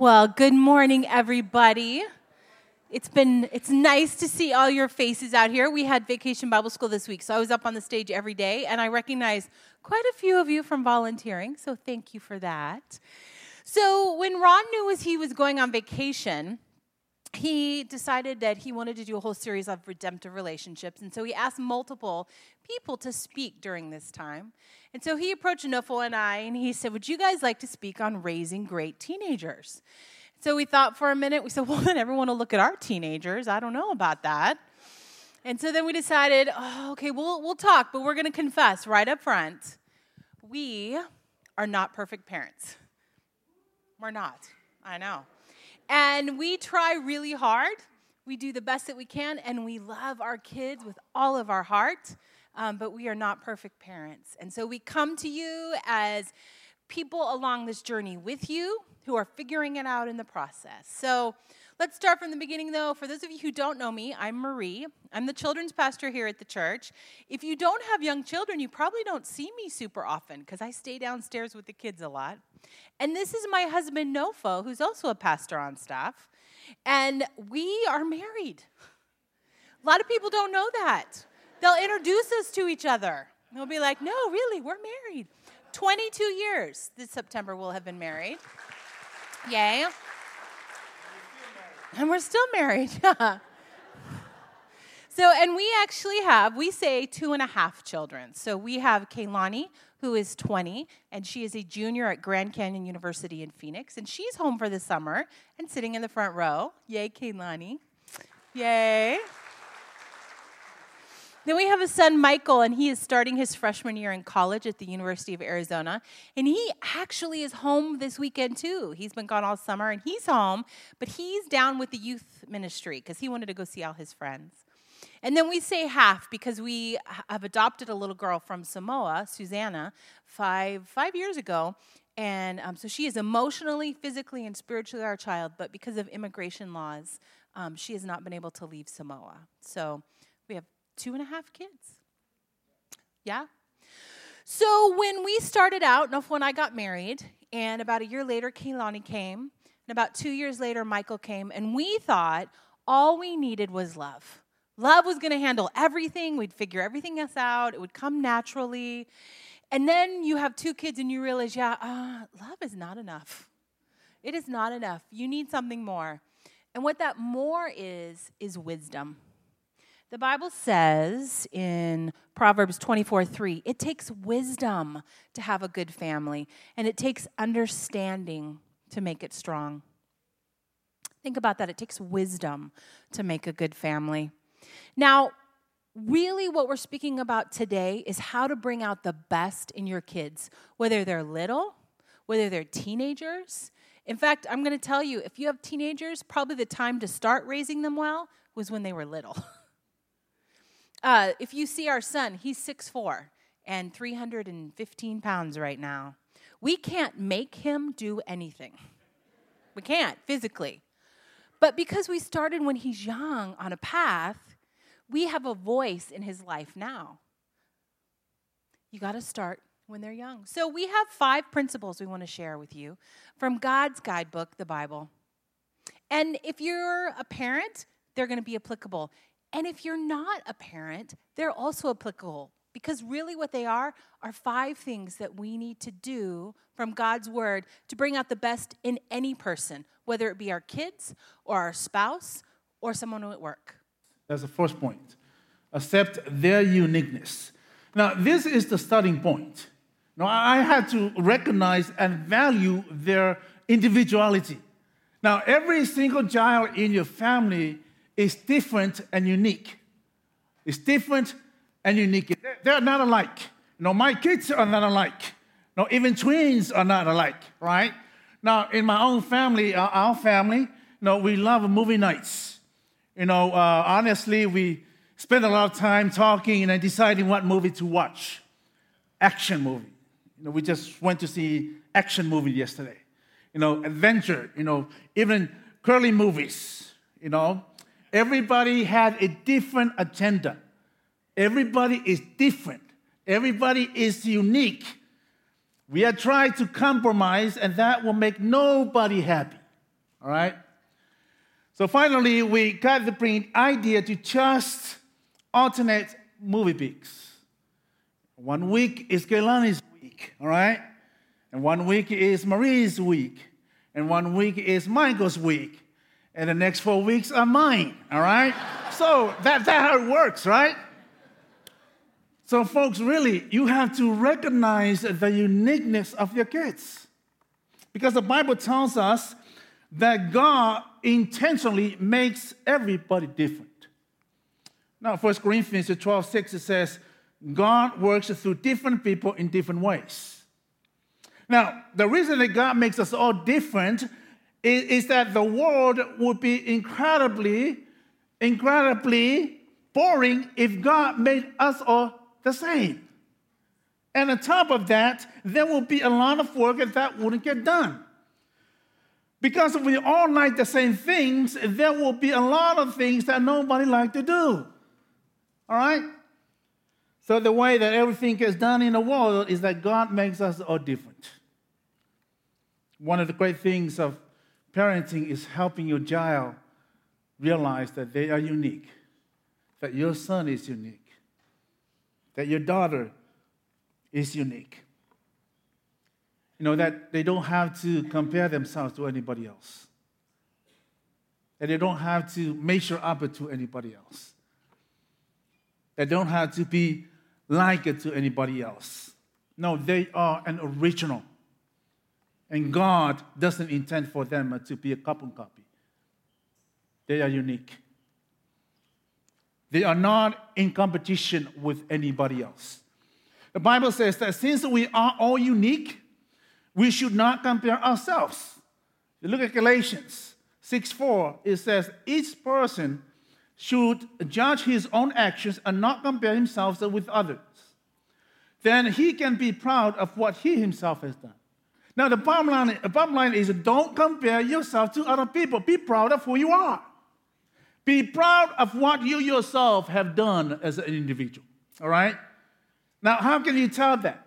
Well, good morning, everybody. It's been it's nice to see all your faces out here. We had Vacation Bible School this week, so I was up on the stage every day, and I recognize quite a few of you from volunteering. So thank you for that. So when Ron knew as he was going on vacation, he decided that he wanted to do a whole series of redemptive relationships. And so he asked multiple people to speak during this time. And so he approached Nofo and I, and he said, Would you guys like to speak on raising great teenagers? So we thought for a minute, we said, Well, then everyone will look at our teenagers. I don't know about that. And so then we decided, oh, okay, we'll, we'll talk, but we're going to confess right up front. We are not perfect parents. We're not. I know. And we try really hard. We do the best that we can, and we love our kids with all of our heart, um, but we are not perfect parents. And so we come to you as people along this journey with you who are figuring it out in the process. So let's start from the beginning, though. For those of you who don't know me, I'm Marie. I'm the children's pastor here at the church. If you don't have young children, you probably don't see me super often because I stay downstairs with the kids a lot. And this is my husband, Nofo, who's also a pastor on staff. And we are married. A lot of people don't know that. They'll introduce us to each other. They'll be like, no, really, we're married. 22 years this September we'll have been married. Yay. And we're still married. so, and we actually have, we say two and a half children. So we have Kaylani, who is 20, and she is a junior at Grand Canyon University in Phoenix. And she's home for the summer and sitting in the front row. Yay, Kaylani. Yay. Then we have a son, Michael, and he is starting his freshman year in college at the University of Arizona. And he actually is home this weekend, too. He's been gone all summer, and he's home, but he's down with the youth ministry because he wanted to go see all his friends. And then we say half because we have adopted a little girl from Samoa, Susanna, five, five years ago. And um, so she is emotionally, physically, and spiritually our child, but because of immigration laws, um, she has not been able to leave Samoa. So we have two and a half kids. Yeah? So when we started out, enough when I got married, and about a year later, Kaylani came, and about two years later, Michael came, and we thought all we needed was love. Love was going to handle everything. We'd figure everything else out. It would come naturally. And then you have two kids and you realize, yeah, uh, love is not enough. It is not enough. You need something more. And what that more is, is wisdom. The Bible says in Proverbs 24 3, it takes wisdom to have a good family, and it takes understanding to make it strong. Think about that. It takes wisdom to make a good family. Now, really, what we're speaking about today is how to bring out the best in your kids, whether they're little, whether they're teenagers. In fact, I'm going to tell you if you have teenagers, probably the time to start raising them well was when they were little. uh, if you see our son, he's 6'4 and 315 pounds right now. We can't make him do anything. We can't physically. But because we started when he's young on a path, we have a voice in his life now. You got to start when they're young. So, we have five principles we want to share with you from God's guidebook, the Bible. And if you're a parent, they're going to be applicable. And if you're not a parent, they're also applicable because really what they are are five things that we need to do from God's word to bring out the best in any person, whether it be our kids or our spouse or someone at work. That's the first point. Accept their uniqueness. Now, this is the starting point. Now, I had to recognize and value their individuality. Now, every single child in your family is different and unique. It's different and unique. They're not alike. You know, my kids are not alike. No, even twins are not alike, right? Now, in my own family, uh, our family, you know, we love movie nights. You know, uh, honestly, we spend a lot of time talking and deciding what movie to watch. Action movie. You know, we just went to see action movie yesterday. You know, adventure. You know, even curly movies. You know, everybody had a different agenda. Everybody is different. Everybody is unique. We are trying to compromise, and that will make nobody happy. All right? So finally, we got the idea to just alternate movie picks. One week is Kaylani's week, all right? And one week is Marie's week. And one week is Michael's week. And the next four weeks are mine, all right? so that, that's how it works, right? So, folks, really, you have to recognize the uniqueness of your kids. Because the Bible tells us that God intentionally makes everybody different. Now, 1 Corinthians 12 6, it says, God works through different people in different ways. Now, the reason that God makes us all different is, is that the world would be incredibly, incredibly boring if God made us all the same. And on top of that, there will be a lot of work that wouldn't get done. Because if we all like the same things, there will be a lot of things that nobody like to do. All right? So the way that everything gets done in the world is that God makes us all different. One of the great things of parenting is helping your child realize that they are unique, that your son is unique, that your daughter is unique you know, that they don't have to compare themselves to anybody else. That they don't have to measure up to anybody else. They don't have to be like it to anybody else. No, they are an original. And God doesn't intend for them to be a carbon copy. They are unique. They are not in competition with anybody else. The Bible says that since we are all unique, we should not compare ourselves. You look at Galatians 6 4, it says, Each person should judge his own actions and not compare himself with others. Then he can be proud of what he himself has done. Now, the bottom line, the bottom line is don't compare yourself to other people. Be proud of who you are. Be proud of what you yourself have done as an individual. All right? Now, how can you tell that?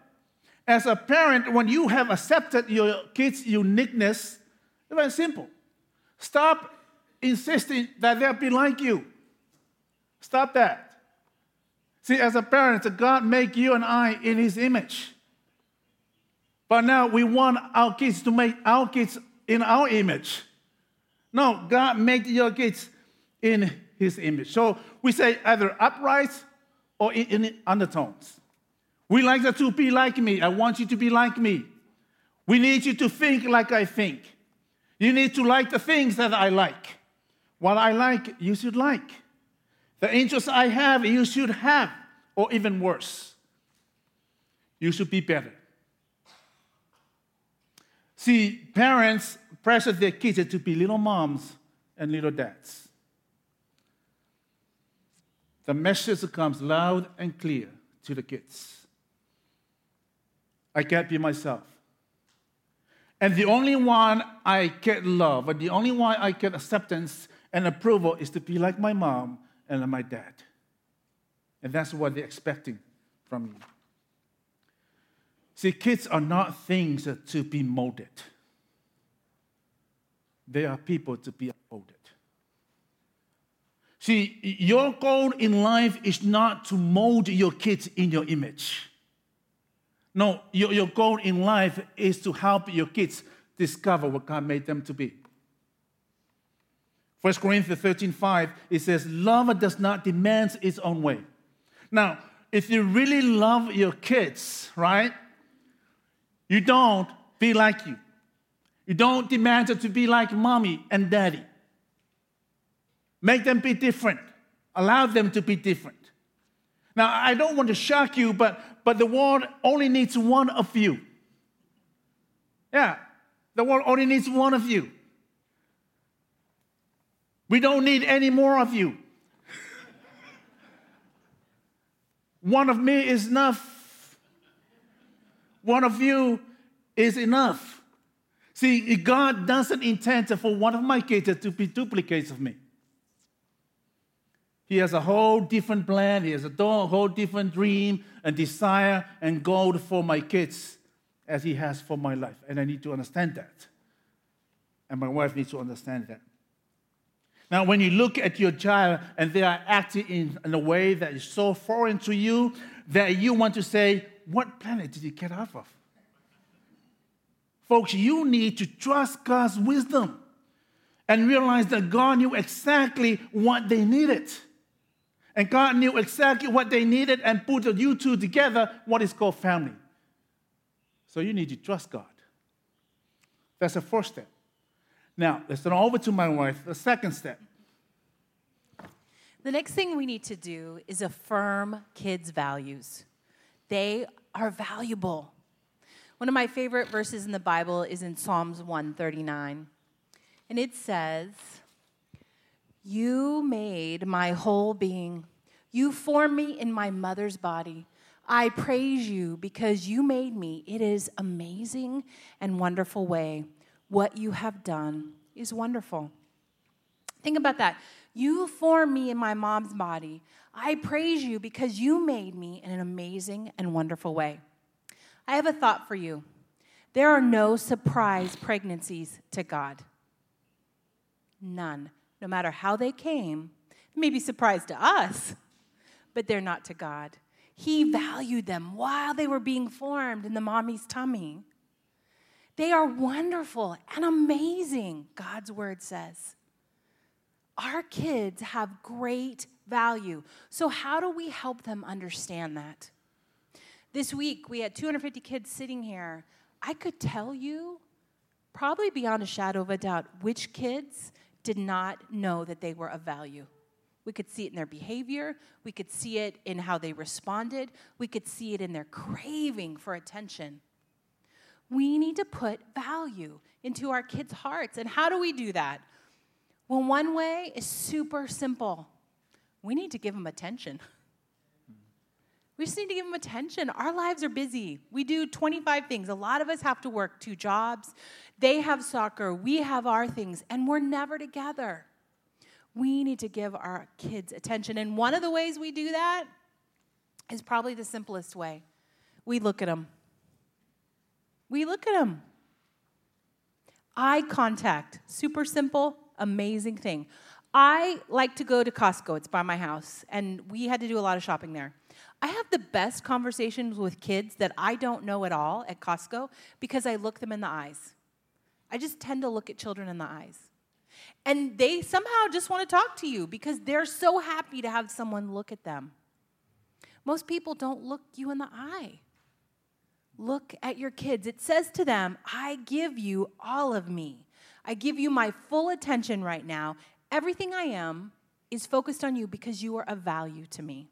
As a parent, when you have accepted your kid's uniqueness, it's very simple. Stop insisting that they'll be like you. Stop that. See, as a parent, God made you and I in His image. But now we want our kids to make our kids in our image. No, God made your kids in His image. So we say either upright or in, in undertones. We like that to be like me. I want you to be like me. We need you to think like I think. You need to like the things that I like. What I like, you should like. The interests I have, you should have, or even worse. You should be better. See, parents pressure their kids to be little moms and little dads. The message comes loud and clear to the kids. I can't be myself. And the only one I get love, and the only one I get acceptance and approval is to be like my mom and my dad. And that's what they're expecting from you. See, kids are not things to be molded, they are people to be molded. See, your goal in life is not to mold your kids in your image. No, your, your goal in life is to help your kids discover what God made them to be. 1 Corinthians 13 5, it says, Love does not demand its own way. Now, if you really love your kids, right, you don't be like you. You don't demand to be like mommy and daddy. Make them be different. Allow them to be different. Now, I don't want to shock you, but, but the world only needs one of you. Yeah, the world only needs one of you. We don't need any more of you. one of me is enough. One of you is enough. See, God doesn't intend for one of my kids to be duplicates of me. He has a whole different plan. He has a whole different dream and desire and goal for my kids as he has for my life. And I need to understand that. And my wife needs to understand that. Now, when you look at your child and they are acting in, in a way that is so foreign to you that you want to say, What planet did you get off of? Folks, you need to trust God's wisdom and realize that God knew exactly what they needed. And God knew exactly what they needed and put you two together, what is called family. So you need to trust God. That's the first step. Now, let's turn over to my wife. The second step. The next thing we need to do is affirm kids' values. They are valuable. One of my favorite verses in the Bible is in Psalms 139. And it says, You made my whole being. You formed me in my mother's body. I praise you because you made me. It is amazing and wonderful way. What you have done is wonderful. Think about that. You formed me in my mom's body. I praise you because you made me in an amazing and wonderful way. I have a thought for you. There are no surprise pregnancies to God. None. No matter how they came, they may be surprised to us, but they're not to God. He valued them while they were being formed in the mommy's tummy. They are wonderful and amazing, God's word says. Our kids have great value. So, how do we help them understand that? This week, we had 250 kids sitting here. I could tell you, probably beyond a shadow of a doubt, which kids did not know that they were of value. We could see it in their behavior. We could see it in how they responded. We could see it in their craving for attention. We need to put value into our kids' hearts. And how do we do that? Well, one way is super simple we need to give them attention. We just need to give them attention. Our lives are busy. We do 25 things. A lot of us have to work two jobs. They have soccer. We have our things, and we're never together. We need to give our kids attention. And one of the ways we do that is probably the simplest way we look at them. We look at them. Eye contact, super simple, amazing thing. I like to go to Costco, it's by my house, and we had to do a lot of shopping there. I have the best conversations with kids that I don't know at all at Costco because I look them in the eyes. I just tend to look at children in the eyes. And they somehow just want to talk to you because they're so happy to have someone look at them. Most people don't look you in the eye. Look at your kids. It says to them, I give you all of me. I give you my full attention right now. Everything I am is focused on you because you are of value to me.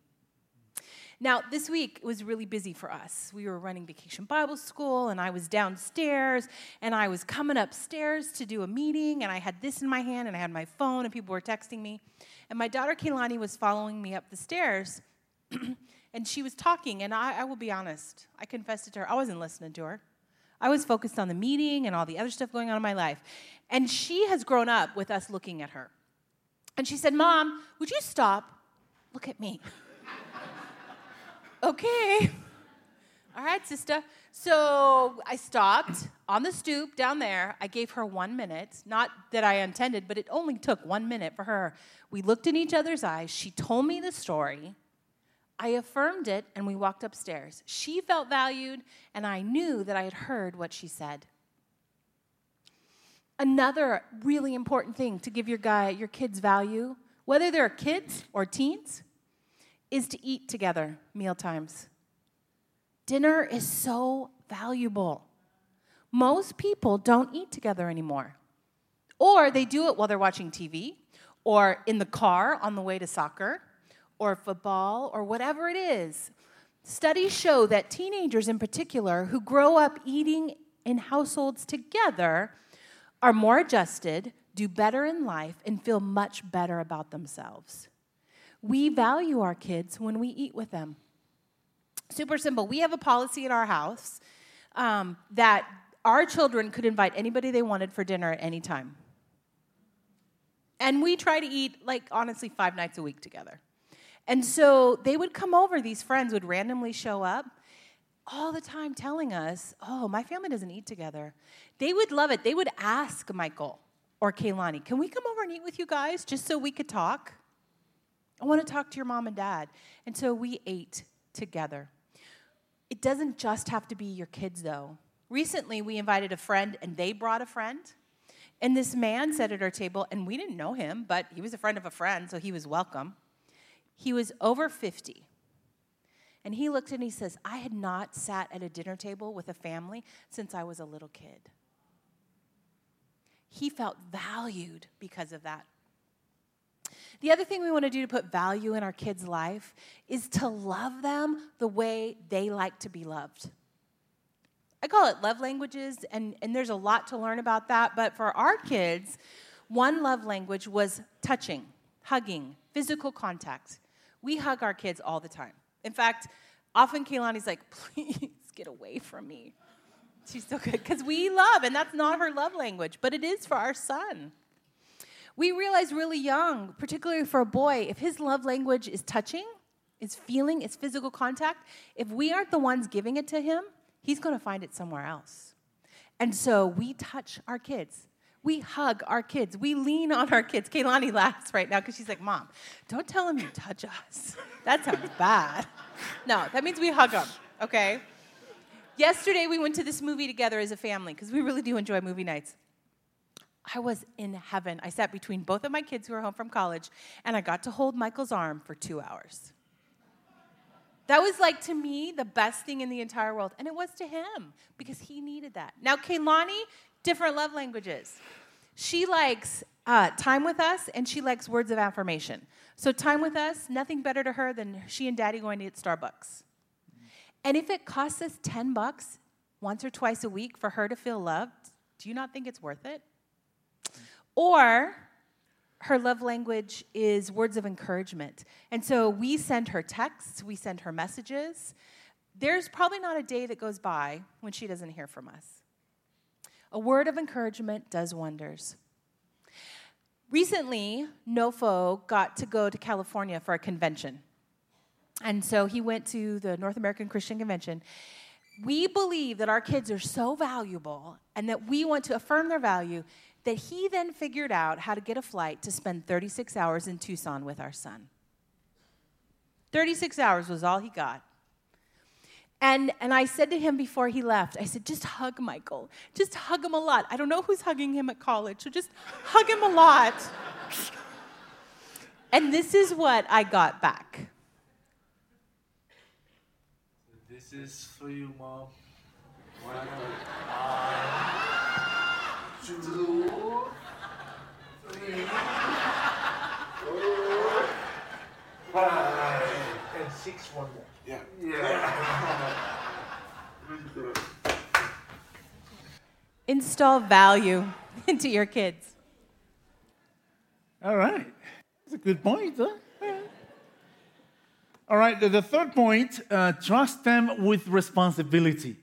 Now, this week was really busy for us. We were running Vacation Bible School, and I was downstairs, and I was coming upstairs to do a meeting, and I had this in my hand, and I had my phone, and people were texting me. And my daughter Kaylani was following me up the stairs, and she was talking, and I, I will be honest, I confessed it to her, I wasn't listening to her. I was focused on the meeting and all the other stuff going on in my life. And she has grown up with us looking at her. And she said, Mom, would you stop? Look at me. okay. All right, sister. So I stopped on the stoop down there. I gave her one minute. Not that I intended, but it only took one minute for her. We looked in each other's eyes. She told me the story. I affirmed it and we walked upstairs. She felt valued, and I knew that I had heard what she said. Another really important thing to give your guy, your kids value, whether they're kids or teens, is to eat together meal times. Dinner is so valuable. Most people don't eat together anymore. Or they do it while they're watching TV, or in the car on the way to soccer, or football or whatever it is. Studies show that teenagers, in particular, who grow up eating in households together are more adjusted, do better in life, and feel much better about themselves. We value our kids when we eat with them. Super simple. We have a policy in our house um, that our children could invite anybody they wanted for dinner at any time. And we try to eat, like, honestly, five nights a week together. And so they would come over, these friends would randomly show up all the time telling us, Oh, my family doesn't eat together. They would love it. They would ask Michael, or Kaylani, can we come over and eat with you guys just so we could talk? I want to talk to your mom and dad. And so we ate together. It doesn't just have to be your kids, though. Recently, we invited a friend, and they brought a friend. And this man sat at our table, and we didn't know him, but he was a friend of a friend, so he was welcome. He was over 50. And he looked and he says, I had not sat at a dinner table with a family since I was a little kid. He felt valued because of that. The other thing we want to do to put value in our kids' life is to love them the way they like to be loved. I call it love languages, and, and there's a lot to learn about that. But for our kids, one love language was touching, hugging, physical contact. We hug our kids all the time. In fact, often Kaylani's like, please get away from me. She's so good because we love, and that's not her love language, but it is for our son. We realize really young, particularly for a boy, if his love language is touching, is feeling, is physical contact, if we aren't the ones giving it to him, he's going to find it somewhere else. And so we touch our kids. We hug our kids. We lean on our kids. Kaylani laughs right now because she's like, Mom, don't tell him you touch us. That sounds bad. No, that means we hug them, okay? Yesterday, we went to this movie together as a family because we really do enjoy movie nights. I was in heaven. I sat between both of my kids who were home from college, and I got to hold Michael's arm for two hours. That was like to me the best thing in the entire world, and it was to him because he needed that. Now, Kaylani, different love languages. She likes uh, time with us, and she likes words of affirmation. So, time with us, nothing better to her than she and daddy going to get Starbucks. And if it costs us 10 bucks once or twice a week for her to feel loved, do you not think it's worth it? Or her love language is words of encouragement. And so we send her texts, we send her messages. There's probably not a day that goes by when she doesn't hear from us. A word of encouragement does wonders. Recently, Nofo got to go to California for a convention. And so he went to the North American Christian Convention. We believe that our kids are so valuable and that we want to affirm their value that he then figured out how to get a flight to spend 36 hours in Tucson with our son. 36 hours was all he got. And, and I said to him before he left, I said, just hug Michael. Just hug him a lot. I don't know who's hugging him at college, so just hug him a lot. and this is what I got back. This is for you, Mom. One, two, three, four, five, and six. One more. Yeah. Yeah. Install value into your kids. All right. That's a good point, huh? All right, the, third point uh, trust them with responsibility.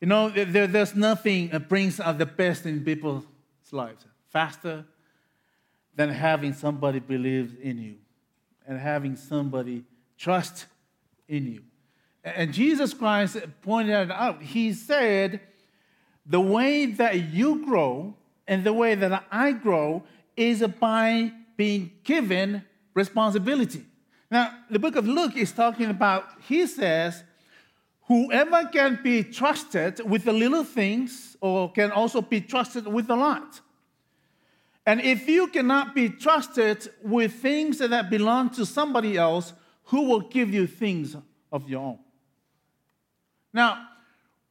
You know, there, there's nothing that brings out the best in people's lives faster than having somebody believe in you and having somebody trust in you. And Jesus Christ pointed out, He said, the way that you grow and the way that I grow is by being given responsibility. Now, the book of Luke is talking about, he says, whoever can be trusted with the little things or can also be trusted with a lot. And if you cannot be trusted with things that belong to somebody else, who will give you things of your own? Now,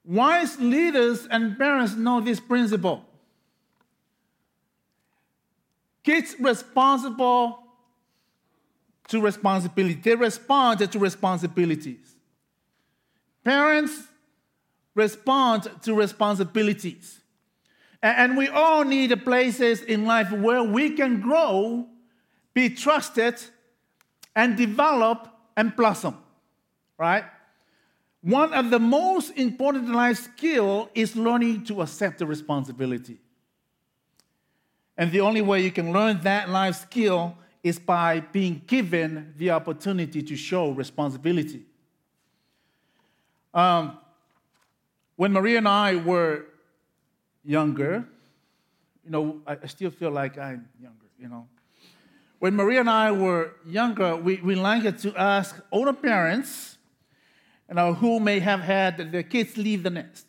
wise leaders and parents know this principle. Kids responsible to responsibility. They respond to responsibilities. Parents respond to responsibilities. And we all need places in life where we can grow, be trusted, and develop and blossom, right? One of the most important life skill is learning to accept the responsibility. And the only way you can learn that life skill is by being given the opportunity to show responsibility. Um, when Maria and I were younger, you know, I, I still feel like I'm younger, you know. When Maria and I were younger, we, we liked to ask older parents you know, who may have had their kids leave the nest.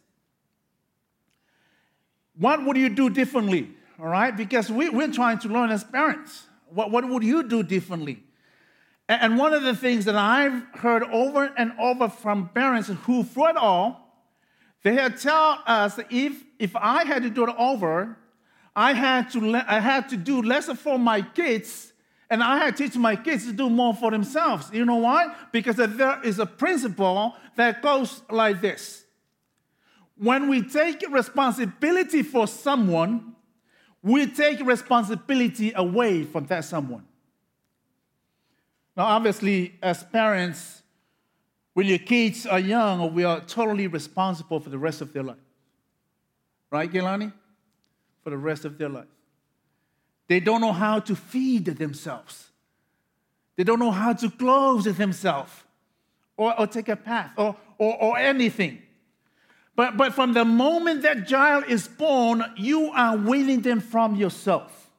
What would you do differently? All right? Because we, we're trying to learn as parents. What, what would you do differently? And one of the things that I've heard over and over from parents who, through it all, they had tell us if, if I had to do it over, I had to, le- I had to do less for my kids, and I had to teach my kids to do more for themselves. You know why? Because there is a principle that goes like this. When we take responsibility for someone, we take responsibility away from that someone. Now, obviously, as parents, when your kids are young, we are totally responsible for the rest of their life. Right, Kaylani? For the rest of their life. They don't know how to feed themselves. They don't know how to clothe themselves or, or take a bath or, or, or anything. But, but from the moment that child is born, you are winning them from yourself.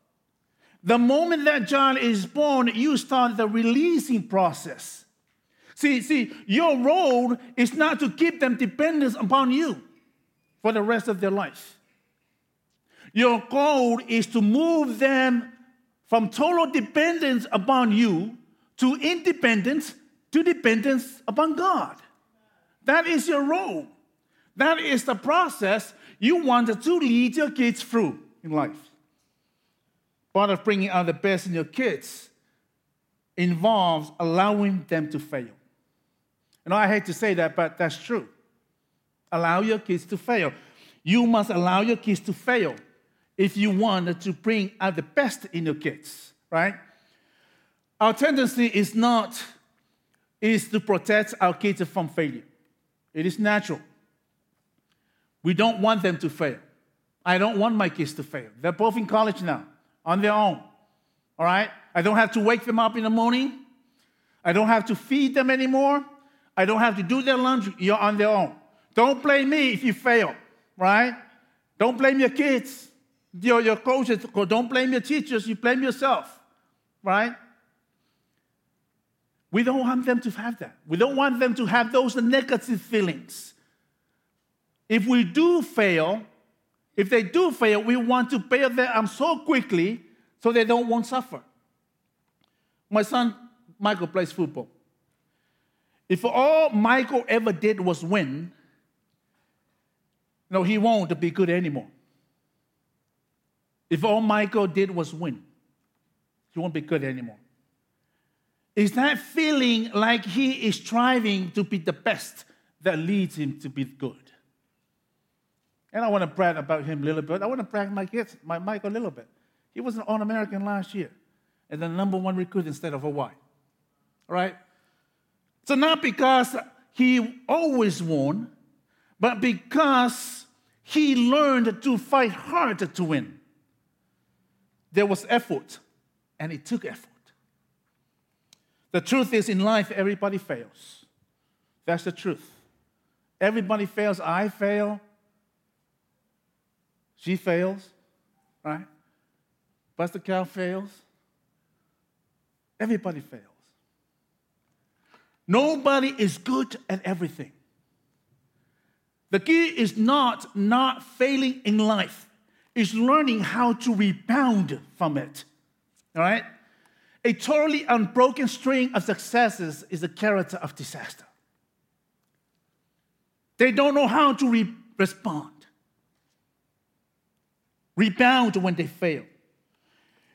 The moment that child is born, you start the releasing process. See, see, your role is not to keep them dependent upon you for the rest of their life. Your goal is to move them from total dependence upon you to independence to dependence upon God. That is your role. That is the process you want to lead your kids through in life. Part of bringing out the best in your kids involves allowing them to fail. And I hate to say that, but that's true. Allow your kids to fail. You must allow your kids to fail if you want to bring out the best in your kids, right? Our tendency is not is to protect our kids from failure. It is natural. We don't want them to fail. I don't want my kids to fail. They're both in college now, on their own. All right? I don't have to wake them up in the morning. I don't have to feed them anymore. I don't have to do their laundry. You're on their own. Don't blame me if you fail, right? Don't blame your kids, your, your coaches. Don't blame your teachers. You blame yourself, right? We don't want them to have that. We don't want them to have those negative feelings. If we do fail, if they do fail, we want to bail them um, so quickly so they don't won't suffer. My son Michael plays football. If all Michael ever did was win, no, he won't be good anymore. If all Michael did was win, he won't be good anymore. Is that feeling like he is striving to be the best that leads him to be good? And I want to brag about him a little bit. I want to brag my kids, my Michael a little bit. He was an All American last year and the number one recruit instead of Hawaii. All right? So, not because he always won, but because he learned to fight hard to win. There was effort, and it took effort. The truth is, in life, everybody fails. That's the truth. Everybody fails. I fail. She fails, right? Buster Cal fails. Everybody fails. Nobody is good at everything. The key is not not failing in life, it's learning how to rebound from it. All right? A totally unbroken string of successes is the character of disaster. They don't know how to re- respond rebound when they fail.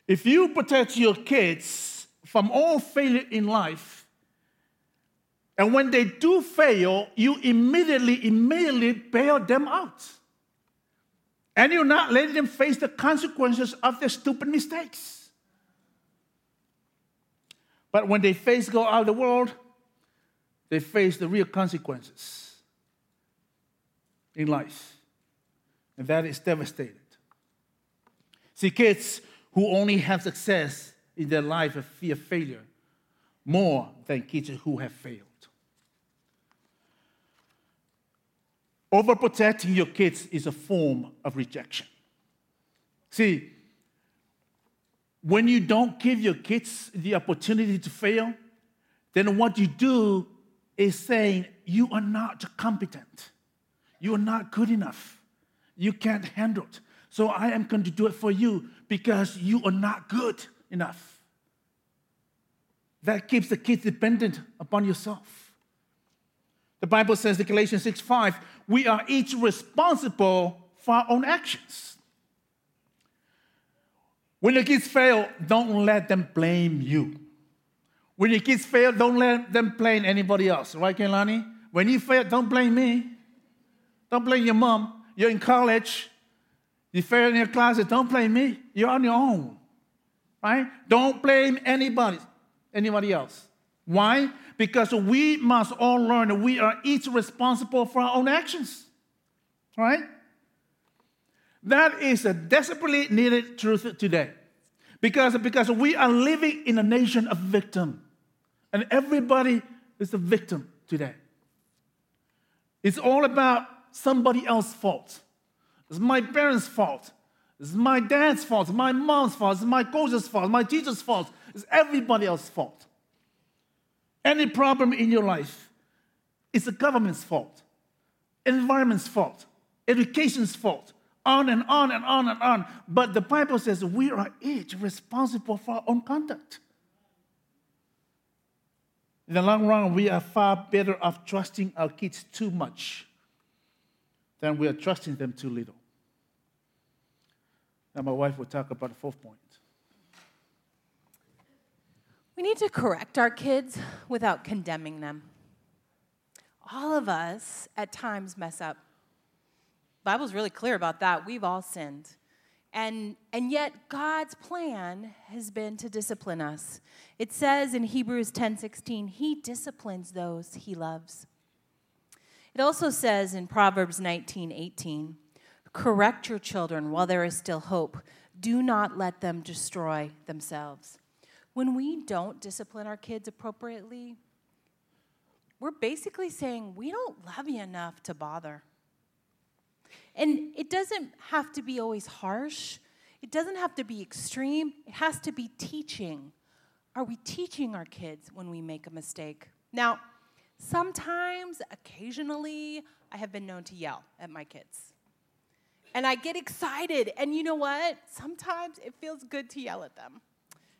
If you protect your kids from all failure in life, and when they do fail, you immediately, immediately bail them out. And you're not letting them face the consequences of their stupid mistakes. But when they face go out of the world, they face the real consequences in life. And that is devastating. See, kids who only have success in their life fear failure more than kids who have failed. Overprotecting your kids is a form of rejection. See, when you don't give your kids the opportunity to fail, then what you do is saying, You are not competent. You are not good enough. You can't handle it. So I am going to do it for you because you are not good enough. That keeps the kids dependent upon yourself. The Bible says in Galatians 6 5, we are each responsible for our own actions. When your kids fail, don't let them blame you. When your kids fail, don't let them blame anybody else. Right, Kaylani? When you fail, don't blame me. Don't blame your mom. You're in college. You fail in your classes. Don't blame me. You're on your own. Right? Don't blame anybody, anybody else. Why? Because we must all learn that we are each responsible for our own actions. Right? That is a desperately needed truth today. Because, because we are living in a nation of victim. And everybody is a victim today. It's all about somebody else's fault. It's my parents' fault. It's my dad's fault. It's my mom's fault. It's my coach's fault. my teacher's fault. It's everybody else's fault. Any problem in your life is the government's fault, environment's fault, education's fault, on and on and on and on. But the Bible says we are each responsible for our own conduct. In the long run, we are far better off trusting our kids too much than we are trusting them too little. Now, my wife will talk about the fourth point. We need to correct our kids without condemning them. All of us at times mess up. Bible's really clear about that. We've all sinned. And, and yet God's plan has been to discipline us. It says in Hebrews 10:16, he disciplines those he loves. It also says in Proverbs 19:18, correct your children while there is still hope. Do not let them destroy themselves. When we don't discipline our kids appropriately, we're basically saying we don't love you enough to bother. And it doesn't have to be always harsh, it doesn't have to be extreme, it has to be teaching. Are we teaching our kids when we make a mistake? Now, sometimes, occasionally, I have been known to yell at my kids. And I get excited. And you know what? Sometimes it feels good to yell at them.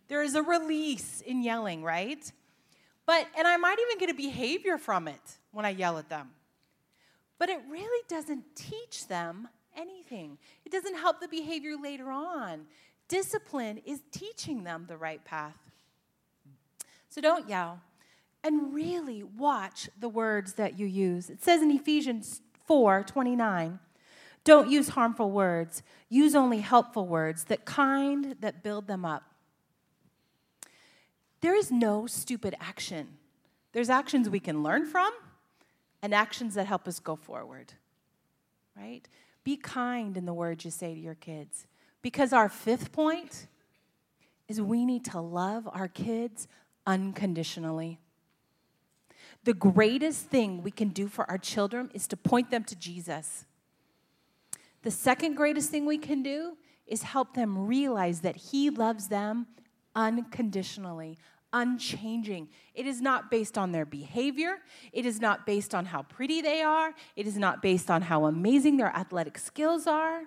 There is a release in yelling, right? But, and I might even get a behavior from it when I yell at them. But it really doesn't teach them anything, it doesn't help the behavior later on. Discipline is teaching them the right path. So don't yell and really watch the words that you use. It says in Ephesians 4 29, don't use harmful words, use only helpful words, that kind that build them up. There is no stupid action. There's actions we can learn from, and actions that help us go forward. Right? Be kind in the words you say to your kids. Because our fifth point is we need to love our kids unconditionally. The greatest thing we can do for our children is to point them to Jesus. The second greatest thing we can do is help them realize that He loves them unconditionally, unchanging. It is not based on their behavior. It is not based on how pretty they are. It is not based on how amazing their athletic skills are.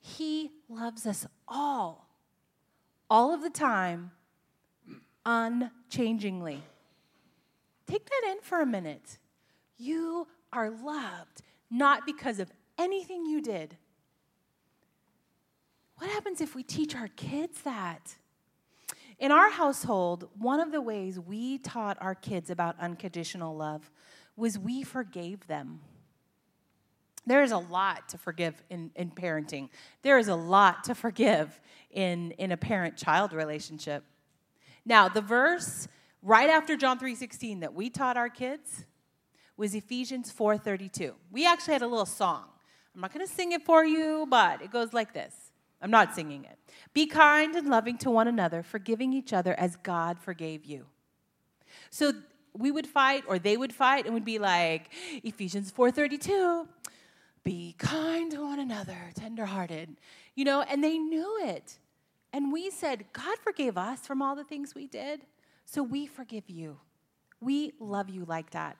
He loves us all, all of the time, unchangingly. Take that in for a minute. You are loved not because of anything you did. What happens if we teach our kids that? In our household, one of the ways we taught our kids about unconditional love was we forgave them. There is a lot to forgive in, in parenting. There is a lot to forgive in, in a parent-child relationship. Now, the verse right after John 3:16 that we taught our kids was Ephesians 4:32. We actually had a little song. I'm not going to sing it for you, but it goes like this. I'm not singing it. Be kind and loving to one another, forgiving each other as God forgave you. So we would fight or they would fight and would be like Ephesians 4:32, be kind to one another, tenderhearted. You know, and they knew it. And we said, God forgave us from all the things we did, so we forgive you. We love you like that.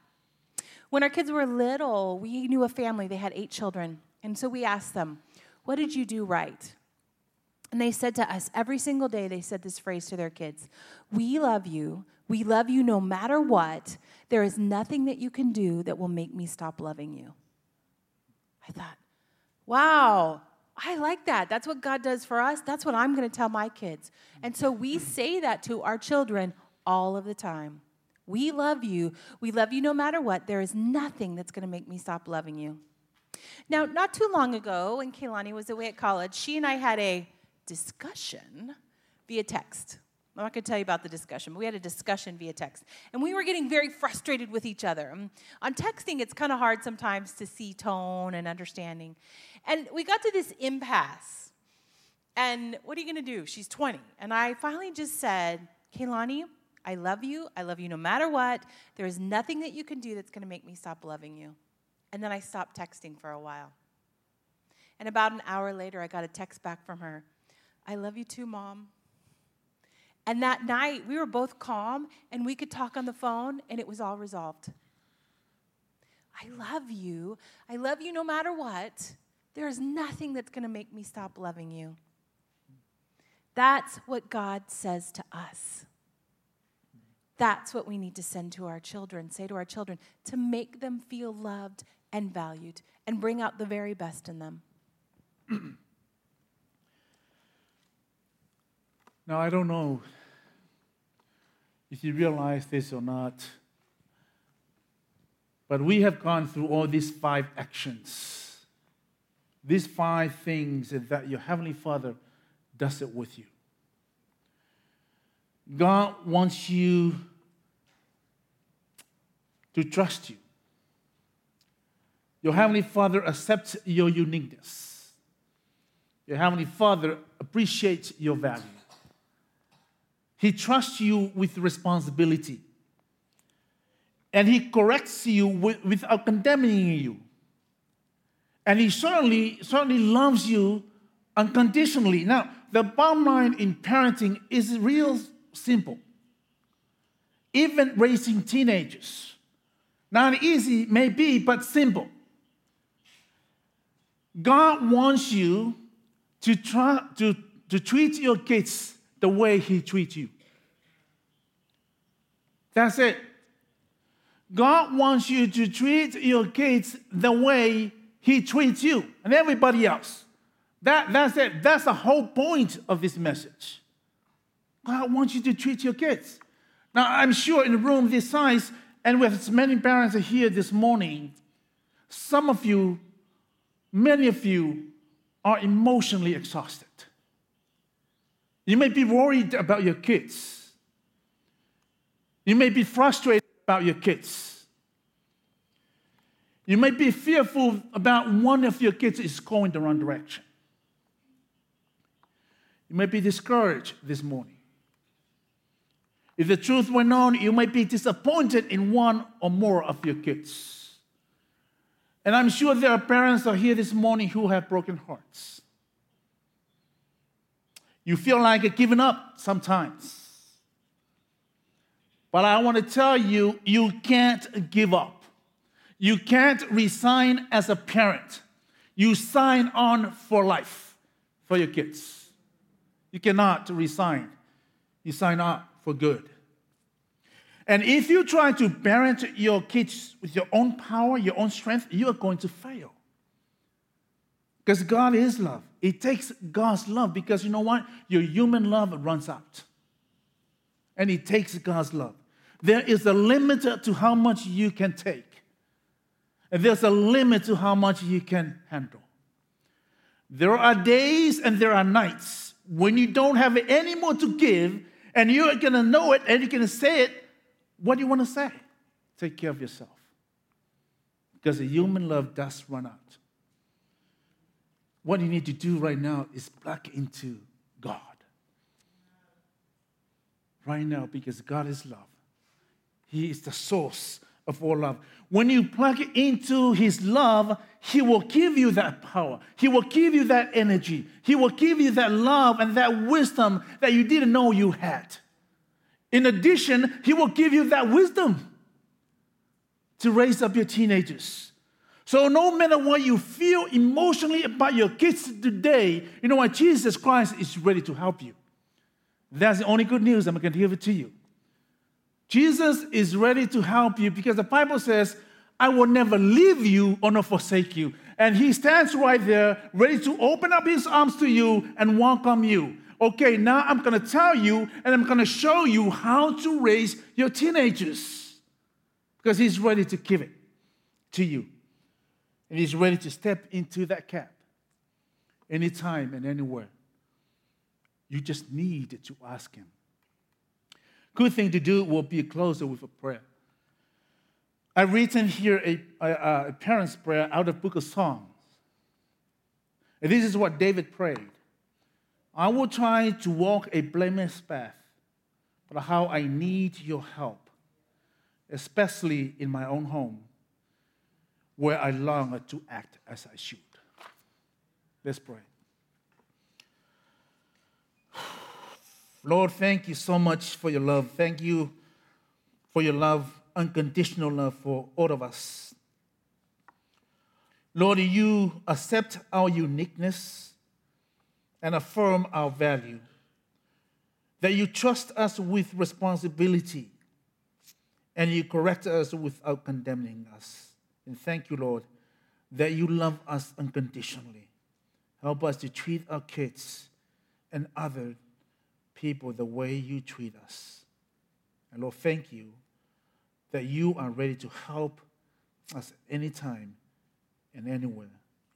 When our kids were little, we knew a family, they had eight children. And so we asked them, What did you do right? And they said to us every single day, they said this phrase to their kids We love you. We love you no matter what. There is nothing that you can do that will make me stop loving you. I thought, wow, I like that. That's what God does for us. That's what I'm going to tell my kids. And so we say that to our children all of the time. We love you. We love you no matter what. There is nothing that's going to make me stop loving you. Now, not too long ago, when Kaylani was away at college, she and I had a discussion via text. I'm not going to tell you about the discussion, but we had a discussion via text. And we were getting very frustrated with each other. Um, on texting, it's kind of hard sometimes to see tone and understanding. And we got to this impasse. And what are you going to do? She's 20. And I finally just said, Kaylani, I love you. I love you no matter what. There is nothing that you can do that's going to make me stop loving you. And then I stopped texting for a while. And about an hour later, I got a text back from her I love you too, mom. And that night, we were both calm and we could talk on the phone, and it was all resolved. I love you. I love you no matter what. There is nothing that's going to make me stop loving you. That's what God says to us. That's what we need to send to our children, say to our children, to make them feel loved and valued and bring out the very best in them. Now, I don't know if you realize this or not, but we have gone through all these five actions, these five things that your Heavenly Father does it with you. God wants you to trust you. Your Heavenly Father accepts your uniqueness. Your Heavenly Father appreciates your value. He trusts you with responsibility. And He corrects you without condemning you. And He certainly, certainly loves you unconditionally. Now, the bottom line in parenting is real simple. Even raising teenagers, not easy, maybe, but simple. God wants you to try to, to treat your kids the way He treats you. That's it. God wants you to treat your kids the way He treats you and everybody else. That, that's it. That's the whole point of this message. God wants you to treat your kids. Now, I'm sure in a room this size, and with as many parents here this morning, some of you, many of you, are emotionally exhausted. You may be worried about your kids. You may be frustrated about your kids. You may be fearful about one of your kids is going the wrong direction. You may be discouraged this morning. If the truth were known, you might be disappointed in one or more of your kids. And I'm sure there are parents are here this morning who have broken hearts. You feel like giving up sometimes. But I want to tell you, you can't give up. You can't resign as a parent. You sign on for life for your kids. You cannot resign. You sign up for good. And if you try to parent your kids with your own power, your own strength, you are going to fail. Because God is love. It takes God's love because you know what? Your human love runs out. And it takes God's love. There is a limit to how much you can take. And there's a limit to how much you can handle. There are days and there are nights when you don't have any more to give, and you're gonna know it and you're gonna say it. What do you wanna say? Take care of yourself. Because the human love does run out. What you need to do right now is plug into God. Right now, because God is love. He is the source of all love. When you plug into His love, He will give you that power. He will give you that energy. He will give you that love and that wisdom that you didn't know you had. In addition, He will give you that wisdom to raise up your teenagers. So, no matter what you feel emotionally about your kids today, you know what? Jesus Christ is ready to help you. That's the only good news I'm going to give it to you. Jesus is ready to help you because the Bible says, I will never leave you or not forsake you. And he stands right there, ready to open up his arms to you and welcome you. Okay, now I'm going to tell you and I'm going to show you how to raise your teenagers because he's ready to give it to you. And he's ready to step into that cap anytime and anywhere. You just need to ask him. Good thing to do will be closer with a prayer. I've written here a, a, a parent's prayer out of book of Psalms. And this is what David prayed. I will try to walk a blameless path, but how I need your help, especially in my own home, where I long to act as I should. Let's pray. Lord, thank you so much for your love. Thank you for your love, unconditional love for all of us. Lord, you accept our uniqueness and affirm our value. That you trust us with responsibility and you correct us without condemning us. And thank you, Lord, that you love us unconditionally. Help us to treat our kids and others people the way you treat us. And Lord, thank you that you are ready to help us anytime and anywhere.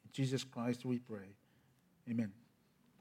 In Jesus Christ we pray. Amen.